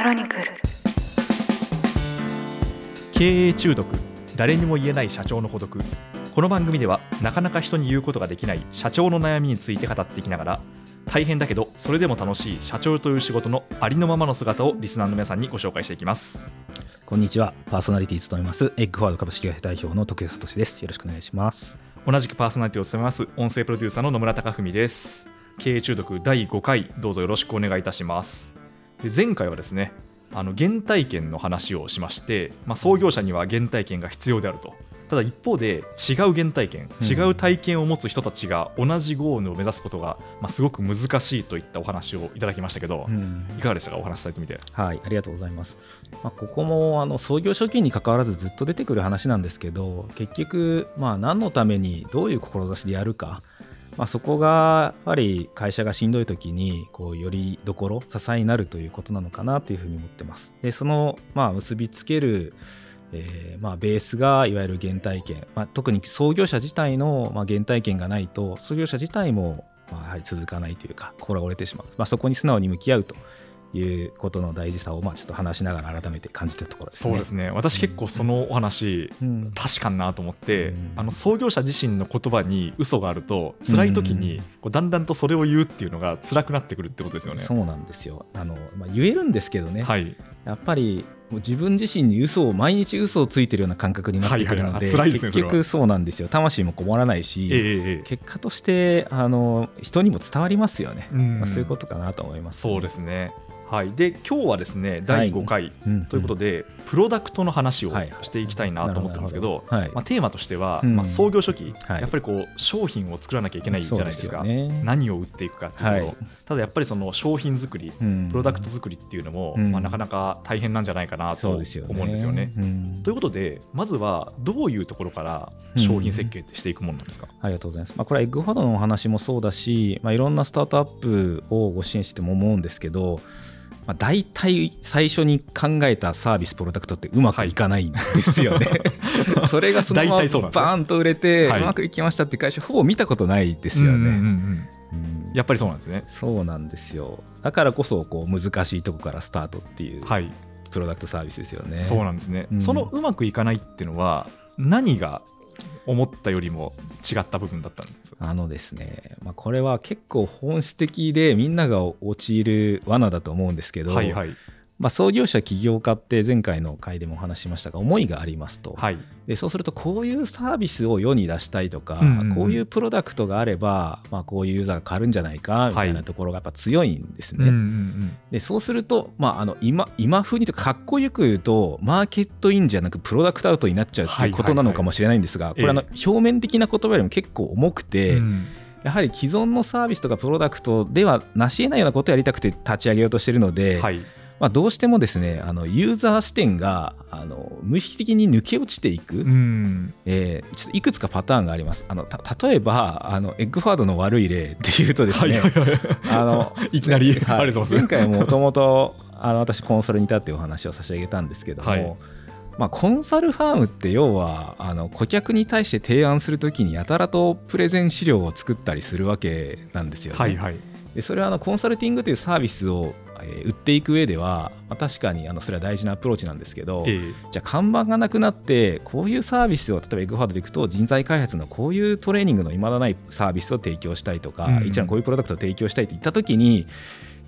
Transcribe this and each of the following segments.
クロニクル経営中毒誰にも言えない社長の孤独この番組ではなかなか人に言うことができない社長の悩みについて語っていきながら大変だけどそれでも楽しい社長という仕事のありのままの姿をリスナーの皆さんにご紹介していきますこんにちは。パーソナリティ務めます、エッグフォワード株式会社代表の徳安聡です。よろしくお願いします。同じくパーソナリティを務めます音声プロデューサーの野村貴文です経営中毒第5回どうぞよろしくお願いいたしますで前回はですねあの原体験の話をしまして、まあ、創業者には原体験が必要であると。ただ一方で違う原体験うん。違う体験を持つ人たちが同じゴールを目指すことが、まあ、すごく難しいといったお話をいただきましたけど、うん。いかがでしたか？お話しされてみて。はい、ありがとうございます。まあ、ここもあの創業初期に関わらずずっと出てくる話なんですけど、結局、まあ、何のためにどういう志でやるか、まあ、そこがやっぱり会社がしんどい時にこうよりどころ支えになるということなのかなというふうに思ってます。でその、まあ、結びつけるえーまあ、ベースがいわゆる原体験、まあ、特に創業者自体の、まあ、原体験がないと創業者自体も、まあ、やはり続かないというか心が折れてしまう、まあ、そこに素直に向き合うと。いうことの大事さを、まあ、ちょっと話しながら改めて感じてるところですね。そうですね。私結構そのお話、うん。確かになと思って、うん。あの創業者自身の言葉に嘘があると辛い時にこうだんだんとそれを言うっていうのが辛くなってくるってことですよね。そうなんですよ。あの、まあ、言えるんですけどね、はい、やっぱりもう自分自身に嘘を毎日嘘をついてるような感覚になってくるので,、結局そうなんですよ。魂もこもらないし、ええええ結果としてあの人にも伝わりますよね、うん。まあ、そういうことかなと思います、そうですね。はい、で今日はですね第5回うんということで、プロダクトの話をはい。していきたいなと思ってますけど、まあ、テーマとしては、うん。まあ、創業初期、はい。やっぱりこう商品を作らなきゃいけないじゃないですか。何を売っていくかっていうのただやっぱりその商品作りうん。プロダクト作りっていうのも、うん。まあ、なかなか大変なんじゃないかなと思そうんですよね。うん。ということでまずはどういうところから商品設計ってしていくものなんですか、ありがとうございます。まあ、これはエッグフォワードのお話もそうだし、まあ、いろんなスタートアップをご支援しても思うんですけど、まあ、大体最初に考えたサービス、プロダクトってうまくいかないんですよね。それがそのままバーンと売れて、はいうまくいきましたって会社、ほぼ見たことないですようんうんうんね。うんうんやっぱりそうなんですね。そうなんですよ。だからこそこう難しいとこからスタートっていうはい、プロダクトサービスですよね。そうなんですね、うんそのうまくいかないっていうのは何が思ったよりも違った部分だったんですかあのですね、まあ、これは結構本質的でみんなが陥る罠だと思うんですけど、はいはいまあ、創業者起業家って前回の回でもお話ししましたが思いがありますと、はい。でそうするとこういうサービスを世に出したいとか、うんうん。うんこういうプロダクトがあれば、まあ、こういうユーザーが変わるんじゃないかみたいなところがやっぱ強いんですね。うんうんでそうすると、まあ、あの今今風にとかかっこよく言うとマーケットインじゃなくプロダクトアウトになっちゃうっていうことなのかもしれないんですが、これあのえ表面的な言葉よりも結構重くうて、んうん。やはり既存のサービスとかプロダクトでは成し得ないようなことをやりたくて立ち上げようとしているので、はいまあ、どうしてもですねあのユーザー視点があの無意識的に抜け落ちていく、うん。えーちょっといくつかパターンがあります。あのた例えばあのエッグファードの悪い例 っていうとですね、はい きなり、前回もともとあの私コンサルにいたっていうお話を差し上げたんですけども、はい。まあ、コンサルファームって要はあの顧客に対して提案するときにやたらとプレゼン資料を作ったりするわけなんですよね。はいはい。でそれはあのコンサルティングというサービスを、えー売っていく上では、まあ、確かにあのそれは大事なアプローチなんですけど、えじゃあ看板がなくなってこういうサービスを例えばエッグファードでいくと人材開発のこういうトレーニングの今だないサービスを提供したいとか、うん一覧こういうプロダクトを提供したいって言った時に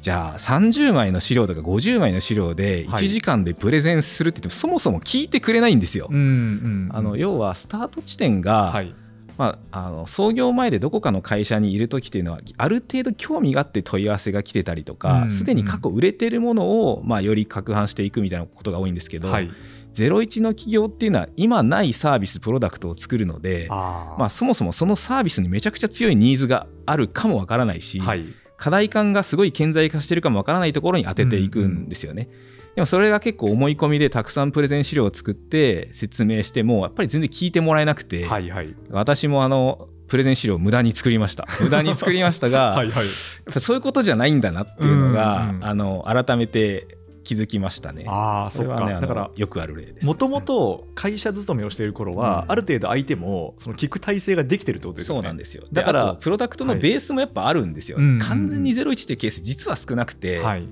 じゃあ30枚の資料とか50枚の資料ではい。1時間でプレゼンするって言っても、そもそも聞いてくれないんですよ。あの要はスタート地点が、はいまあ、あの創業前でどこかの会社にいる時っていうのはある程度興味があって問い合わせが来てたりとうんかすで、に過去売れてるものを、まあ、より攪拌していくみたいなことが多いんですけど、はい。01の企業っていうのは今ないサービスプロダクトを作るのでまあ、そもそもそのサービスにめちゃくちゃ強いニーズがあるかもわからないし、はい。課題感がすごい顕在化してるかもわからないところに当てていくんですよね。でもそれが結構思い込みでたくさんプレゼン資料を作って説明してもやっぱり全然聞いてもらえなくて、はいはい私もあのプレゼン資料を無駄に作りました 無駄に作りましたが、はいはいやっぱそういうことじゃないんだなっていうのが、うんうんあの改めて気づきましたね。ああそっかだからよくある例です。もともと会社勤めをしている頃は、うんある程度相手もその聞く体制ができてるってことですよね。そうなんですよ。だからら、プロダクトのベースもやっぱあるんですよ。はい完全に01っていうケース、実は少なくて、はい。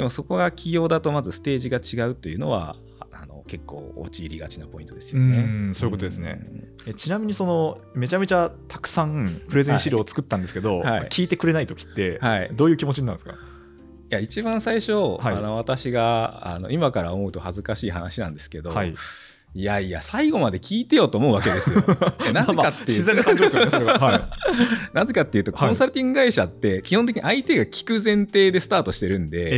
ででもそこが企業だとまずステージが違うというのはあの結構陥りがちなポイントですよね。うんそういうことですね。えちなみにそのめちゃめちゃたくさんプレゼン資料を作ったんですけど、はい。はい聞いてくれない時ってはい、いどういう気持ちになるんですか、や一番最初、はい。あの私があの今から思うと恥ずかしい話なんですけど、はい、いやいや最後まで聞いてよと思うわけですよ。えなぜまあかっていう。自然な感じですよねそれが、はい、なぜかっていうとはい。コンサルティング会社って基本的に相手が聞く前提でスタートしてるんで、え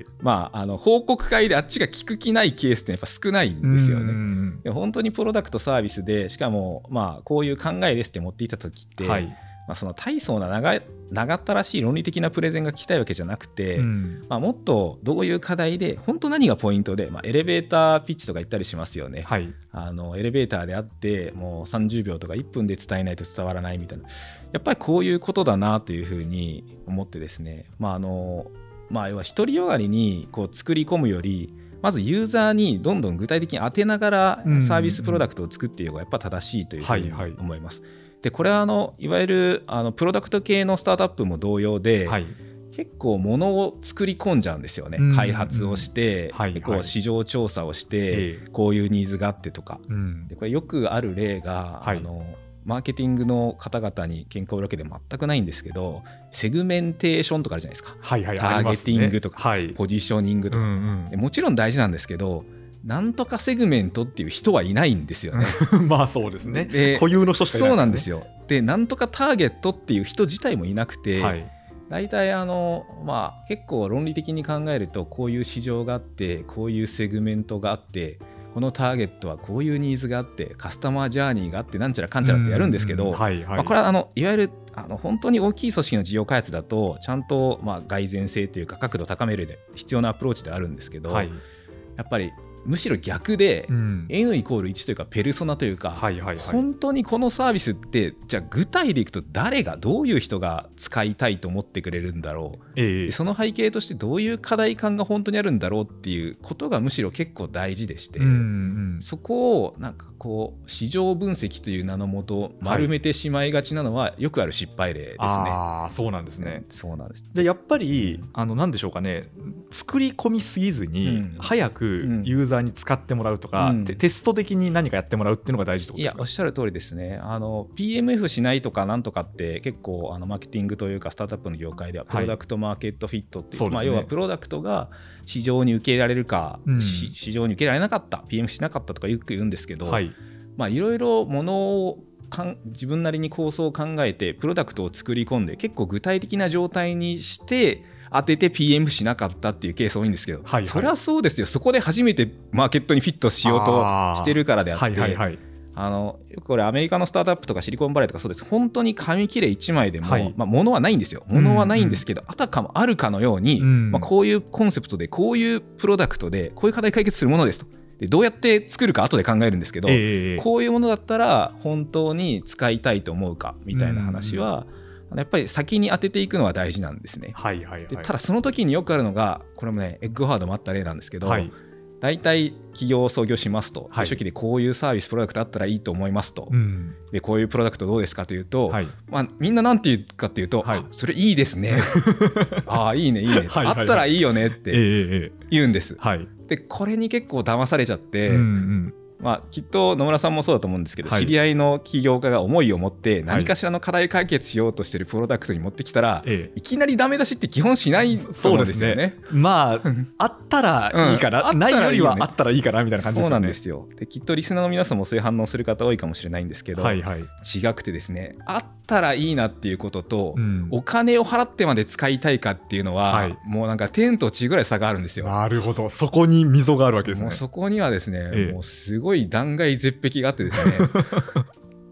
えまあ、あの報告会であっちが聞く気ないケースってやっぱ少ないんですようね。本当にプロダクトサービスでしかもまあこういう考えですって持っていった時って、はい、まあ、その大層な長い長ったらしい論理的なプレゼンが聞きたいわけじゃなくて、うん。まあ、もっとどういう課題で本当何がポイントで、まあ、エレベーターピッチとか言ったりしますよね。はい、あのエレベーターであってもう30秒とか1分で伝えないと伝わらないみたいな。やっぱりこういうことだなというふうに思ってですね。まああのまあ要は独りよがりにこう作り込むよりまずユーザーにどんどん具体的に当てながらうんサービスプロダクトを作っている方がやっぱ正しいというふうにはいはい。思います。でこれはあのいわゆるあのプロダクト系のスタートアップも同様で、はい、結構物を作り込んじゃうんですよね、うん。開発をして、はいはいでこう市場調査をして、ええ。こういうニーズがあってとか。うん。でこれよくある例が、はい。あのマーケティングの方々に喧嘩を売るわけで全くないんですけどセグメンテーションとかあるじゃないですか。はいはい。ターゲティングとかはい、ポジショニングとか、ん。でもちろん大事なんですけどなんとかセグメントっていう人はいないんですよね。うん、まあそうですね。で固有の人しかいないそうなんですよ、よでなんとかターゲットっていう人自体もいなくて、はい、大体あの、まあ、結構論理的に考えるとこういう市場があってこういうセグメントがあってこのターゲットはこういうニーズがあってカスタマージャーニーがあってなんちゃらかんちゃらってやるんですけど、うはいはい。まあ、これはあのいわゆるあの本当に大きい組織の事業開発だとちゃんとまあ蓋然性というか角度を高めるで必要なアプローチであるんですけど、はい、やっぱりむしろ逆で、うん。N イコール1というかペルソナというか、はいはいはい。本当にこのサービスってじゃあ具体でいくと誰がどういう人が使いたいと思ってくれるんだろう。ええ。でその背景としてどういう課題感が本当にあるんだろうっていうことがむしろ結構大事でして、うんうん。そこをなんかこう市場分析という名のもと丸めてしまいがちなのはよくある失敗例ですね。ああそうなんですね。そうなんです。じゃあやっぱりあの何でしょうかね。作り込みすぎずに、うん。早くユーザーに使ってもらうとか、うん。テテスト的に何かやってもらうっていうのが大事ってことですか？いやおっしゃる通りですね。あの PMF しないとかなんとかって結構あのマーケティングというかスタートアップの業界ではプロダクトマーケットフィットっていう,、まあ、要はプロダクトが市場に受け入れられるか、うん。し市場に受け入れられなかった PM しなかったとかよく言うんですけど、はい。まあいろいろものをかん自分なりに構想を考えてプロダクトを作り込んで結構具体的な状態にして当てて PM しなかったっていうケース多いんですけど、はいはい。そりゃそうですよ。そこで初めてマーケットにフィットしようとしてるからであってはいはいはいあのよくこれアメリカのスタートアップとかシリコンバレーとかそうです。本当に紙切れ1枚でも、はい。まあ、物はないんですよ。物はないんですけど、あたかもあるかのように、うん。まあ、こういうコンセプトでこういうプロダクトでこういう課題解決するものですと。でどうやって作るか後で考えるんですけど、ええこういうものだったら本当に使いたいと思うかみたいな話は、やっぱり先に当てていくのは大事なんですね。はいはいはい。でただその時によくあるのがこれもねエッグハードもあった例なんですけど、はい大体企業を創業しますと、はい。初期でこういうサービスプロダクトあったらいいと思いますと、うん。でこういうプロダクトどうですかというと、はい。まあ、みんななんて言うかっていうと、はい。あそれいいですね。ああいいねいいね。あったらいいよねっええてええ。言うんです。はい。でこれに結構騙されちゃって、うんうんまあ、きっと野村さんもそうだと思うんですけど、はい。知り合いの起業家が思いを持って何かしらの課題解決しようとしてるプロダクトに持ってきたら、ええ。いきなりダメ出しって基本しないと思うんですよね。まああったらいいかな、うん。ないよりはあったらいいかなみたいな感じですよね。そうなんですよ。できっとリスナーの皆さんもそういう反応する方多いかもしれないんですけど、はいはい、違くてですねあったらいいなっていうことと、うん。お金を払ってまで使いたいかっていうのは、はい。もうなんか天と地ぐらい差があるんですよ。なるほど。そこに溝があるわけですね。もうそこにはですね、ええ。もうすごい断崖絶壁があってですね。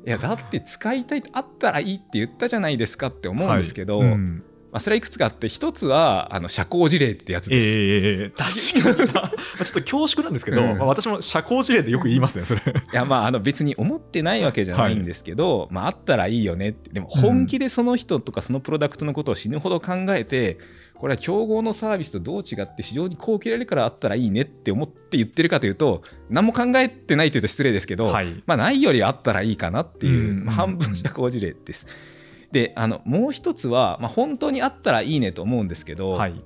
いやだって使いたいあったらいいって言ったじゃないですかって思うんですけど、はい。うん。まあ、それはいくつかあって一つはあの社交辞令ってやつえです。え確かに。な まあちょっと恐縮なんですけど、うん。まあ私も社交辞令でよく言いますねそれ。いやまああの別に思ってないわけじゃないんですけど、まあ、あったらいいよねって。でも本気でその人とかそのプロダクトのことを死ぬほど考えてこれは競合のサービスとどう違って市場にこう受けられるからあったらいいねって思って言ってるかというと何も考えてないというと失礼ですけど、はい。まあ、ないよりあったらいいかなっていう、うん。まあ半分社交辞令です。であのもう一つは、まあ、本当にあったらいいねと思うんですけど、はい。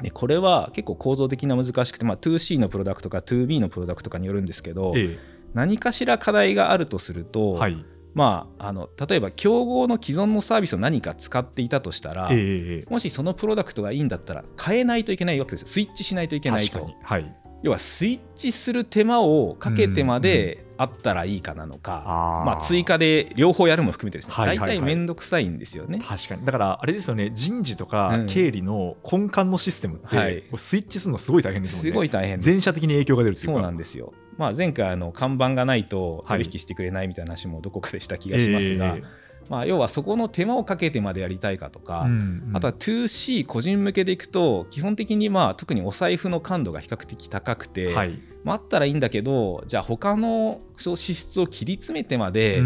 でこれは結構構造的な難しくて、まあ、2C のプロダクトか 2B のプロダクトかによるんですけど、え何かしら課題があるとすると、えはいまあ、あの例えば競合の既存のサービスを何か使っていたとしたら、ええええもしそのプロダクトがいいんだったら変えないといけないわけです。よスイッチしないといけないと。確かに。はい。要はスイッチする手間をかけてまであったらいいかなのか、あー。まあ、追加で両方やるも含めてですね、はいはいはい。大体面倒くさいんですよね。確かに。だからあれですよね。人事とうかん。経理の根幹のシステムって、はい。こうスイッチするのすごい大変ですもんね。すごい大変全社的に影響が出るっていうか。そうなんですよ。まあ、前回あの看板がないとはい取引してくれないみたいな話もどこかでした気がしますが、えまあ、要はそこの手間をかけてまでやりたいかとか、えうんうん。あとは 2C 個人向けでいくと基本的にまあ特にお財布の感度が比較的高くて、はい。まあ、あったらいいんだけどじゃあ他のそう支出を切り詰めてまで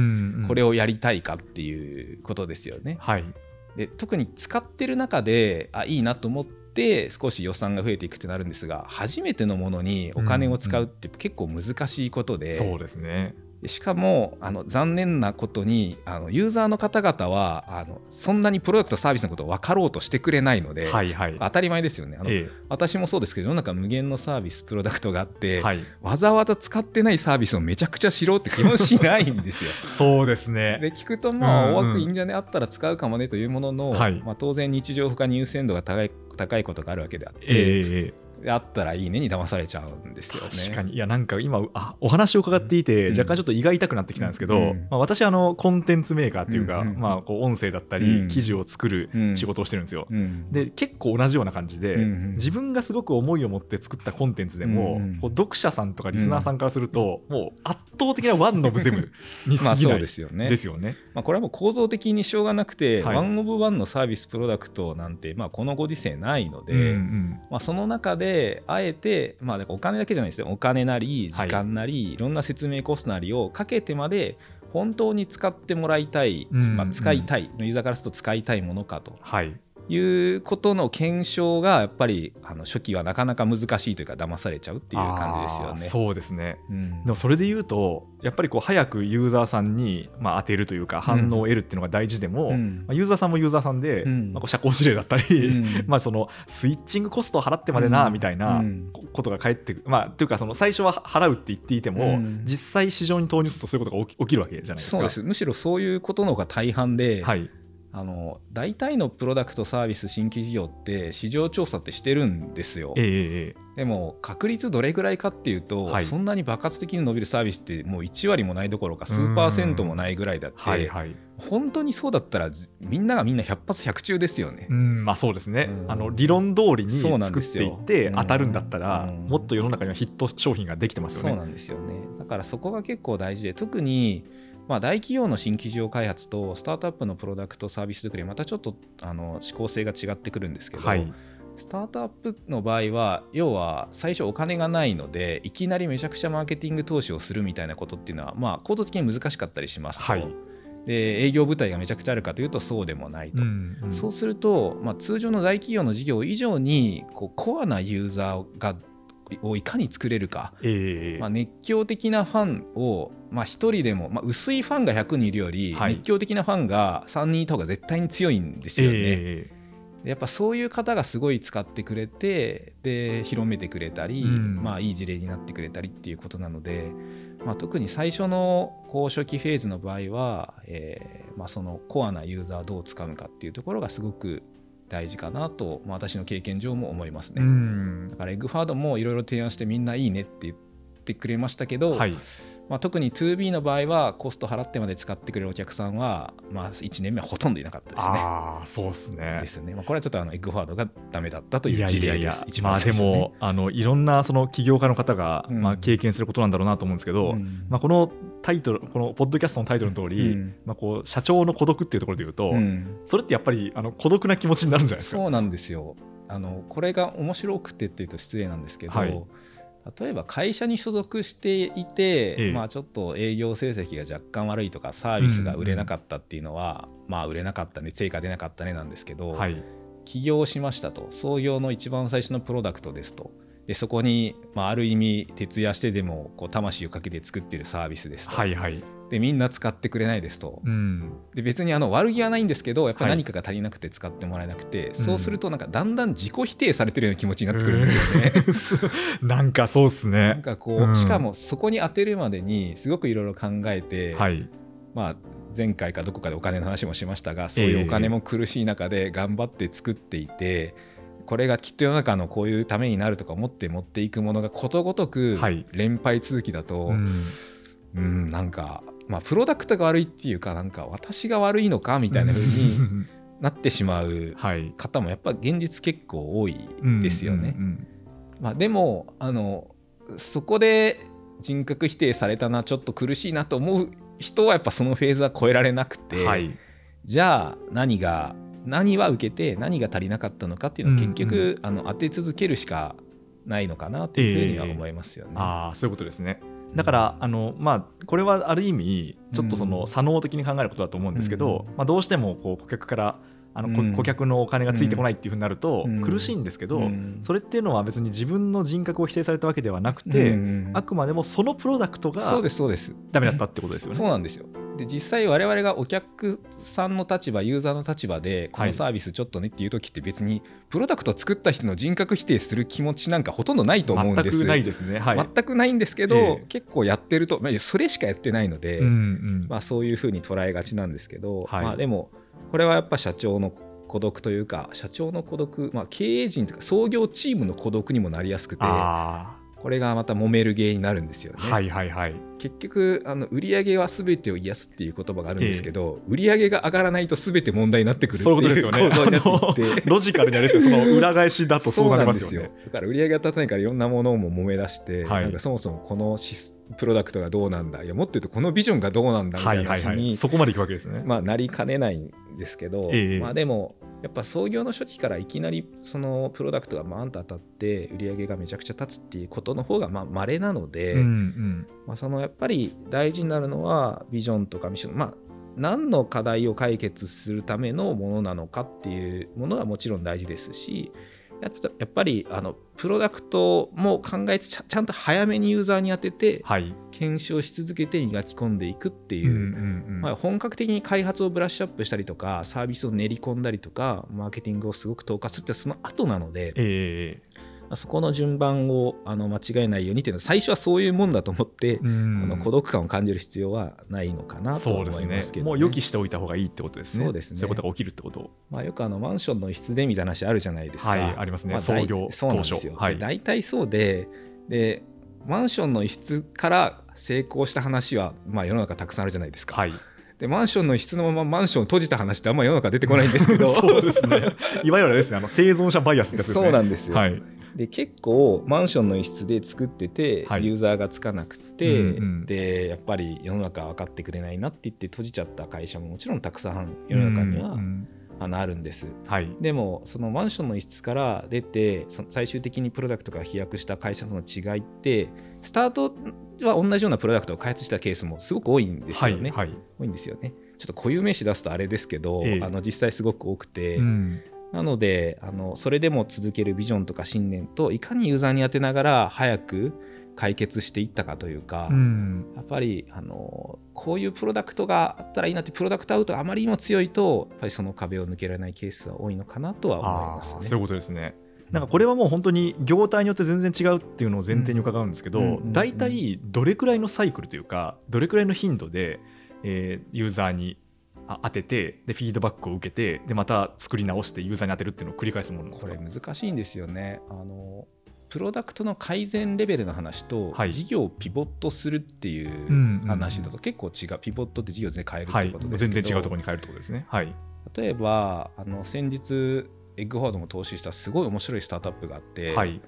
これををやりたいかっていうことですよね。はい。で特に使ってる中であいいなと思って少し予算が増えていくってなるんですが初めてのものにお金を使うって結構難しいことで,、そうですね。しかもあの残念なことにあのユーザーの方々はあのそんなにプロダクトサービスのことを分かろうとしてくれないので、はいはい。当たり前ですよね。あの、え私もそうですけど世の中無限のサービスプロダクトがあって、えはい。わざわざ使ってないサービスをめちゃくちゃ知ろうって基本しないんですよ。そうですね。で聞くとまあ大枠いいんじゃね？あったら使うかもねというものの、はい。まあ、当然日常負荷に優先度が高い高いことがあるわけであって、ええあったらいいねに騙されちゃうんですよね。確かに。いやなんか今あお話を伺っていて、うん。若干ちょっと胃が痛くなってきたんですけど、うん。まあ、私あのコンテンツメーカーっていうか、うん。うん。まあ、こう音声だったり、うん。記事を作るうん。仕事をしてるんですよ。うん。で結構同じような感じで、うん。うん。自分がすごく思いを持って作ったコンテンツでも、うん。うん。こう読者さんとかリスナーさんからすると、もう圧倒的なワンオブゼムに過ぎない ですよね。ですよね。まあ、これはもう構造的にしょうがなくて、はい。ワンオブワンのサービスプロダクトなんて、まあ、このご時世ないので、うんうん。まあ、その中であえて、まあ、お金だけじゃないですよ。お金なり時間なり、い、ろんな説明コストなりをかけてまで本当に使ってもらいたい、うんまあ、使いたい、ユーザーからすると使いたいものかと。はいいうことの検証がやっぱりあの初期はなかなか難しいというか騙されちゃうっていう感じですよね。そうですね。うん。でもそれで言うとやっぱりこう早くユーザーさんに、まあ、当てるというか反応を得るっていうのが大事でも、うん。まあ、ユーザーさんもユーザーさんで、うん。まあ、こう社交辞令だったり、うん。まあそのスイッチングコストを払ってまでな、うん。みたいなうん。こことが返ってくる、まあというかその最初は払うって言っていても、うん。実際市場に投入するとそういうことが起き起きるわけじゃないですか。そうです。むしろそういうことの方が大半で、はい、あの大体のプロダクトサービス新規事業って市場調査ってしてるんですよ。ええええでも確率どれぐらいかっていうと、はい。そんなに爆発的に伸びるサービスってもう1割もないどころか数パーセントもないぐらいだって、はいはい。本当にそうだったらずみんながみんな100発100中ですよね。うんまあそうですね、うん。あの理論通りにそうなん作っていってうん。当たるんだったら、うん。もっと世の中にはヒット商品ができてますよね。そうなんですよね。だからそこが結構大事で特にまあ大企業の新規事業開発とスタートアップのプロダクトサービス作りはまたちょっとあの思考性が違ってくるんですけど、はい。スタートアップの場合は要は最初お金がないのでいきなりめちゃくちゃマーケティング投資をするみたいなことっていうのはまあ構造的に難しかったりしますと、はい。で営業部隊がめちゃくちゃあるかというとそうでもないと。うんうん。そうすると、まあ、通常の大企業の事業以上にこうコアなユーザーがをいかに作れるか、ええ。まあ、熱狂的なファンを、まあ、1人でも、まあ、薄いファンが100人いるより、はい。熱狂的なファンが3人いた方が絶対に強いんですよね。えやっぱそういう方がすごい使ってくれてで広めてくれたり、うん。まあ、いい事例になってくれたりっていうことなので、まあ、特に最初のこう初期フェーズの場合は、えーまあ、そのコアなユーザーをどう使うのかっていうところがすごく大事かなと、まあ、私の経験上も思いますえね。うんだからエッグファードもいろいろ提案してみんないいねって言ってくれましたけど、はいまあ、特に 2B の場合はコスト払ってまで使ってくれるお客さんは、まあ、1年目はほとんどいなかったですね。ああそうですねですね。まあ、これはちょっとあのエッグファードがダメだったといいうや事いやいや例です。一まあでもあのいろんなその起業家の方が、うんまあ、経験することなんだろうなと思うんですけど、うんまあ、このタイトルこのポッドキャストのタイトルの通り、うんまあ、こう社長の孤独っていうところで言うと、うんそれってやっぱりあの孤独な気持ちになるんじゃないですか？そうなんですよ。あのこれが面白くてっていうと失礼なんですけど、はい例えば会社に所属していて、ええ。まあ、ちょっと営業成績が若干悪いとかサービスが売れなかったっていうのは、まあ売れなかったね成果出なかったねなんですけど、はい。起業しましたと。創業の一番最初のプロダクトですと。でそこに、まあ、ある意味徹夜してでもこう魂をかけて作ってるサービスですと、はいはいでみんな使ってくれないですと、うん。で別にあの悪気はないんですけどやっぱはい。何かが足りなくて使ってもらえなくて、そうするとなんかだんだん自己否定されてるような気持ちになってくるんですよね。うん。なんかそうっすなんねかこうん。うしかもそこに当てるまでにすごくいろいろ考えて、はい。まあ、前回かどこかでお金の話もしましたがそういうお金も苦しい中で頑張って作っていて、これがきっと世の中のこういうためになるとか思って持っていくものがことごとくはい。連敗続きだと、うんうん、なんか、まあ、プロダクトが悪いっていうかなんか私が悪いのかみたいな風になってしまうはい。方もやっぱ現実結構多いですよね。まあ、でもあのそこで人格否定されたなちょっと苦しいなと思う人はやっぱそのフェーズは超えられなくうて、んはい。じゃあ何が何は受けて何が足りなかったのかっていうのは結局、うん。うあの当て続けるしかないのかなというふうには思いますよね。ああそういうことですねだからあのまあこれはある意味ちょっとその左脳的に考えることだと思うんですけど、まあ、どうしてもこう顧客からあの顧客のお金がついてこないっていうふうになるとうん。苦しいんですけど、うん。それっていうのは別に自分の人格を否定されたわけではなくて、うん。あくまでもそのプロダクトがそうですそうです。ダメだったってことですよね。そうなんですよで実際我々がお客さんの立場ユーザーの立場でこはい。のサービスちょっとねっていう時って別にプロダクトを作った人の人格否定する気持ちなんかほとんどないと思うんです。全くないですね。はい。全くないんですけど、ええ。結構やってると、まあ、それしかやってないので、うんうんまあ、そういうふうに捉えがちなんですけど、はい。まあ、でもこれはやっぱ社長の孤独というか社長の孤独、まあ、経営陣とか創業チームの孤独にもなりやすくてあこれがまた揉める原因になるんですよね。あ、はいはいはい。結局あの売上は全てを癒すっていう言葉があるんですけど、売上が上がらないと全て問題になってくるってそういうことですよね。ロジカルにあれですよ。その裏返しだとそうなりますよね。そうなんですよだから売上が立たないからいろんなものも揉め出して、はいなんかそもそもこのシスプロダクトがどうなんだいやもっと言うとこのビジョンがどうなんだみたはいいはいはい。な話にそこまでいくわけですね。まあなりかねないんですけど、ええまあでもやっぱ創業の初期からいきなりそのプロダクトがバーンと当たって売り上げがめちゃくちゃ立つっていうことの方がまあ稀なので、うんうん。まあ、そのやっぱり大事になるのはビジョンとかミッションまあ何の課題を解決するためのものなのかっていうものはもちろん大事ですしやっぱりあのプロダクトも考えてちゃちゃんと早めにユーザーに当ててはい。検証し続けて磨き込んでいくってう。んいうう、んうん。まあ、本格的に開発をブラッシュアップしたりとかサービスを練り込んだりとかマーケティングをすごく投下するってその後なので、ええまあそこの順番をあの間違えないようにっていうのは最初はそういうもんだと思って、うんあの孤独感を感じる必要はないのかなと思いそうですねますけど、もう予期しておいた方がいいってことですね。そうですねそういうことが起きるってこと。まあ、よくあのマンションの一室でみたいな話あるじゃないですか。はいありますねあ創業大そうなんですよ。はいで大体そうででマンションの一室から成功した話は、まあ、世の中たくさんあるじゃないですか。はい。でマンションの一室のままマンションを閉じた話ってあんま世の中出てこないんですけど そうですね。いわゆるですね、あの生存者バイアスってやつですね。そうなんですよ。はい。で結構マンションの一室で作ってて、はい。ユーザーがつかなくて、うんうん。でやっぱり世の中分かってくれないなって言って閉じちゃった会社ももちろんたくさん世の中には、うんうん。あのあるんです。はい。でもそのマンションの一室から出てその最終的にプロダクトが飛躍した会社との違いってスタートは同じようなプロダクトを開発したケースもすごく多いんですよね、はい。はい。多いんですよね。ちょっと固有名詞出すとあれですけど、ええ。あの実際すごく多くて、うんなのであのそれでも続けるビジョンとか信念といかにユーザーに当てながら早く解決していったかというか、うんやっぱりあのこういうプロダクトがあったらいいなってプロダクトアウトがあまりにも強いとやっぱりその壁を抜けられないケースは多いのかなとは思いますね。そういうことですね。なんかこれはもう本当に業態によって全然違うっていうのを前提に伺うんですけど、うんうんうんうん大体どれくらいのサイクルというかどれくらいの頻度で、えーユーザーにあ当ててでフィードバックを受けてでまた作り直してユーザーに当てるっていうのを繰り返すものこか？れ難しいんですよね。あのプロダクトの改善レベルの話と、はい事業をピボットするっていんう話だと結構違う、ピボットって事業全然変えるってことですけど、全然違うところに変えるってことですね。はい。例えばあの先日エッグフォワードも投資したすごい面白いスタートアップがあって、はい。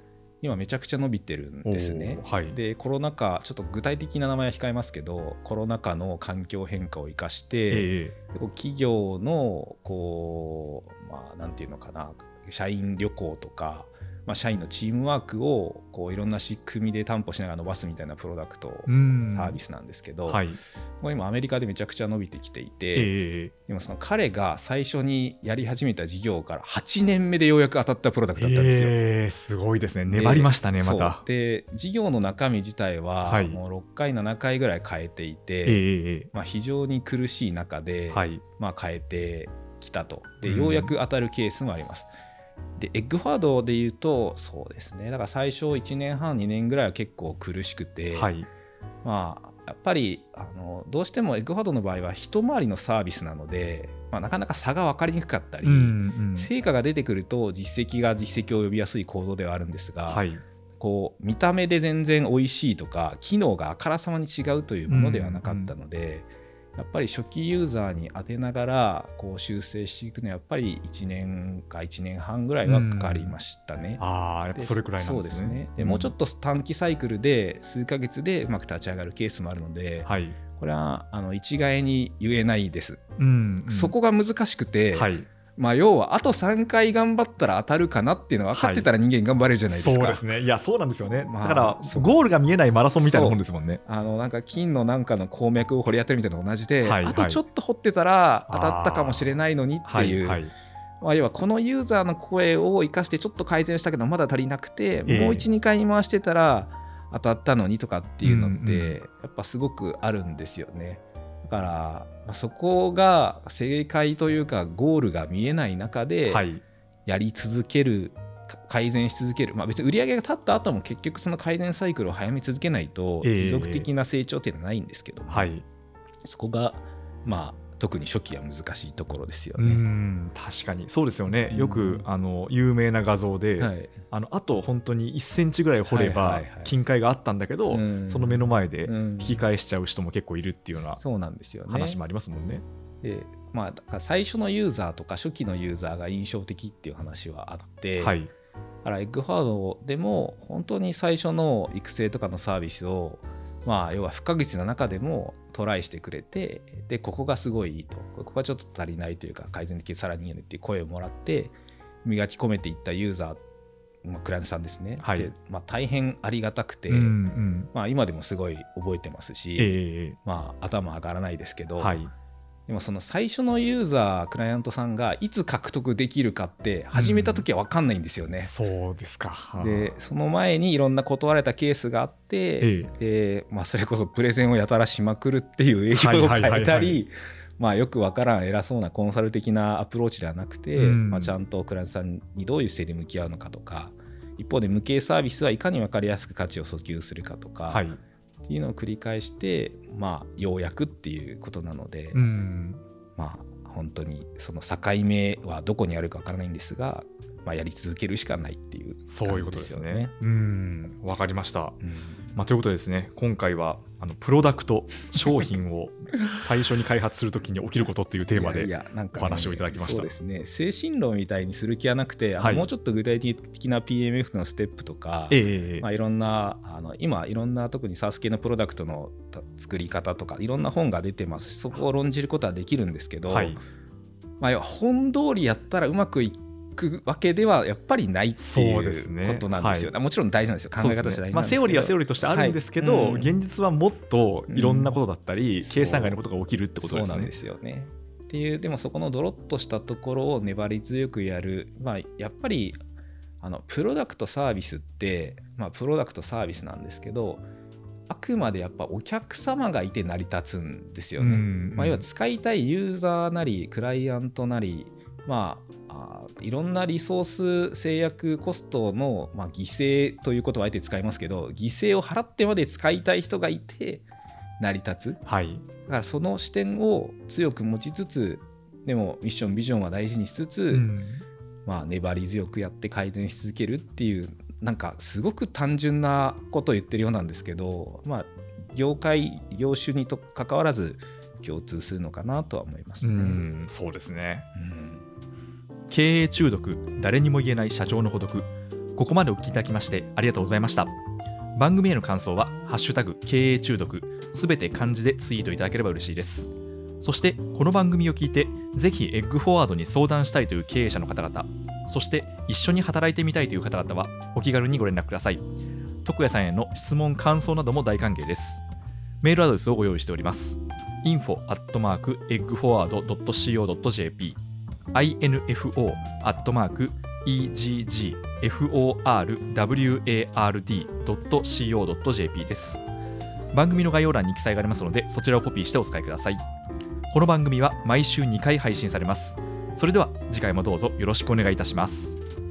今めちゃくちゃ伸びてるんですねはい。でコロナ禍ちょっと具体的な名前は控えますけどコロナ禍の環境変化を生かして、えこう企業のこうまあなんていうのかな社員旅行とかまあ、社員のチームワークをこういろんな仕組みで担保しながら伸ばすみたいなプロダクト、うん。サービスなんですけど、はい。今アメリカでめちゃくちゃ伸びてきていて、ええ。でもその彼が最初にやり始めた事業から8年目でようやく当たったプロダクトだったんですよ。ええすごいですね。粘りましたねでまた。で事業の中身自体ははい。もう6回7回ぐらい変えていて、えええまあ、非常に苦しい中で、えはい。まあ、変えてきたと。でうん。ようやく当たるケースもあります。でエッグファードで言うとそうですね。だから最初1年半2年ぐらいは結構苦しくて、はい。まあやっぱりあのどうしてもエッグファードの場合は一回りのサービスなので、まあ、なかなか差が分かりにくかったり、うんうん。成果が出てくると実績が実績を呼びやすい構造ではあるんですが、はい。こう見た目で全然美味しいとか機能があからさまに違うというものではなかったので、やっぱり初期ユーザーに当てながらこう修正していくのはやっぱり1年か1年半ぐらいはかかりましたね。ああやっぱそれくらいなんですね。そうですね。でもうちょっと短期サイクルで数ヶ月でうまく立ち上がるケースもあるので、はい。これはあの一概に言えないです。うんうん。そこが難しくて、はいまあ、要はあと3回頑張ったら当たるかなっていうのが分かってたら人間頑張れるじゃないですか。そうですね。いやそうなんですよね、まあだからゴールが見えないマラソンみたいなもんですもんね。あのなんか金のなんかの鉱脈を掘り当てるみたいな同じで、はいあとちょっと掘ってたら当たったかもしれないのにっていう、はいはい。まあ、要はこのユーザーの声を生かしてちょっと改善したけどまだ足りなくて、ええ。もう12回に回してたら当たったのにとかっていうのって、やっぱすごくあるんですよね。だから、まあそこが正解というかゴールが見えない中ではい。やり続ける、か改善し続ける、まあ、別に売り上げが立った後も結局その改善サイクルを早め続けないとええ。持続的な成長っていうのはないんですけど。も、はい。そこがまあ特に初期は難しいところですようね。ん確かに。そうですよね。よくうんあの有名な画像で、はい、あのあと本当に1センチぐらい掘れば金塊があったんだけど、うん。その目の前でうん。引き返しちゃう人も結構いるっていうようなそうなんですよね。話もありますもんね。でまあ、だから最初のユーザーとか初期のユーザーが印象的っていう話はあって、はい、だからエッグファードでも本当に最初の育成とかのサービスを、まあ、要は不可欠な中でもトライしてくれてでここがすごいいいと。ここがちょっと足りないというか改善できるさらにいいよねっていう声をもらって磨き込めていったユーザー、まあ、クライアントさんですね、はい。でまあ、大変ありがたくて、うんうん。まあ、今でもすごい覚えてますし、えまあ、頭上がらないですけど、えはいでもその最初のユーザークライアントさんがいつ獲得できるかって始めた時は分かんないんですよね。そうですか。でその前にいろんな断られたケースがあって、えでまあ、それこそプレゼンをやたらしまくるっていう営業を変えたりまあよくわからん偉そうなコンサル的なアプローチではなくて、うんまあ、ちゃんとクライアントさんにどういう姿勢で向き合うのかとか一方で無形サービスはいかに分かりやすく価値を訴求するかとか、はい、っていうのを繰り返して、まあ、ようやくっていうことなので、うんまあ本当にその境目はどこにあるかわからないんですが、まあ、やり続けるしかないっていうそういうことです感じね。うんわかりました。うんまあ、ということでですね今回はあのプロダクト商品を最初に開発するときに起きることっていうテーマでお話をいただきました。そうですね。精神論みたいにする気はなくて、はい。もうちょっと具体的な PMF のステップとか、ええまあ、いろんなあの今いろんな特に SARS 系のプロダクトのた作り方とかいろんな本が出てますしそこを論じることはできるんですけど、はい、まあ、本通りやったらうまくいくわけではやっぱりないっていそうことなんですよ、もちろん大事なんですよ。考え方として大事なんですけど、まあ、セオリーはセオリーとしてあるんですけど、はいうん。現実はもっといろんなことだったり、うん。計算外のことが起きるってことですね。そうなんですよね。っていうでもそこのドロッとしたところを粘り強くやる、まあ、やっぱりあのプロダクトサービスって、まあ、プロダクトサービスなんですけどあくまでやっぱお客様がいて成り立つんですよね。うん。まあ、要は使いたいユーザーなりクライアントなり、まあ、あいろんなリソース制約コストの、まあ、犠牲という言葉をあえて使いますけど犠牲を払ってまで使いたい人がいて成り立つはい、だからその視点を強く持ちつつでもミッションビジョンは大事にしつつ、うんまあ、粘り強くやって改善し続けるっていうなんかすごく単純なことを言ってるようなんですけど、まあ、業界業種にと関わらず共通するのかなとは思いますうね。んそうですね。うん経営中毒誰にも言えない社長の孤独。ここまでお聞きいただきましてありがとうございました。番組への感想は「ハッシュタグ経営中毒」すべて漢字でツイートいただければ嬉しいです。そしてこの番組を聞いてぜひエッグフォワードに相談したいという経営者の方々そして一緒に働いてみたいという方々はお気軽にご連絡ください。徳谷さんへの質問感想なども大歓迎です。メールアドレスをご用意しております。info at mark eggforward.co.jp info.eggforward.co.jp です。番組の概要欄に記載がありますのでそちらをコピーしてお使いください。この番組は毎週2回配信されます。それでは次回もどうぞよろしくお願いいたします。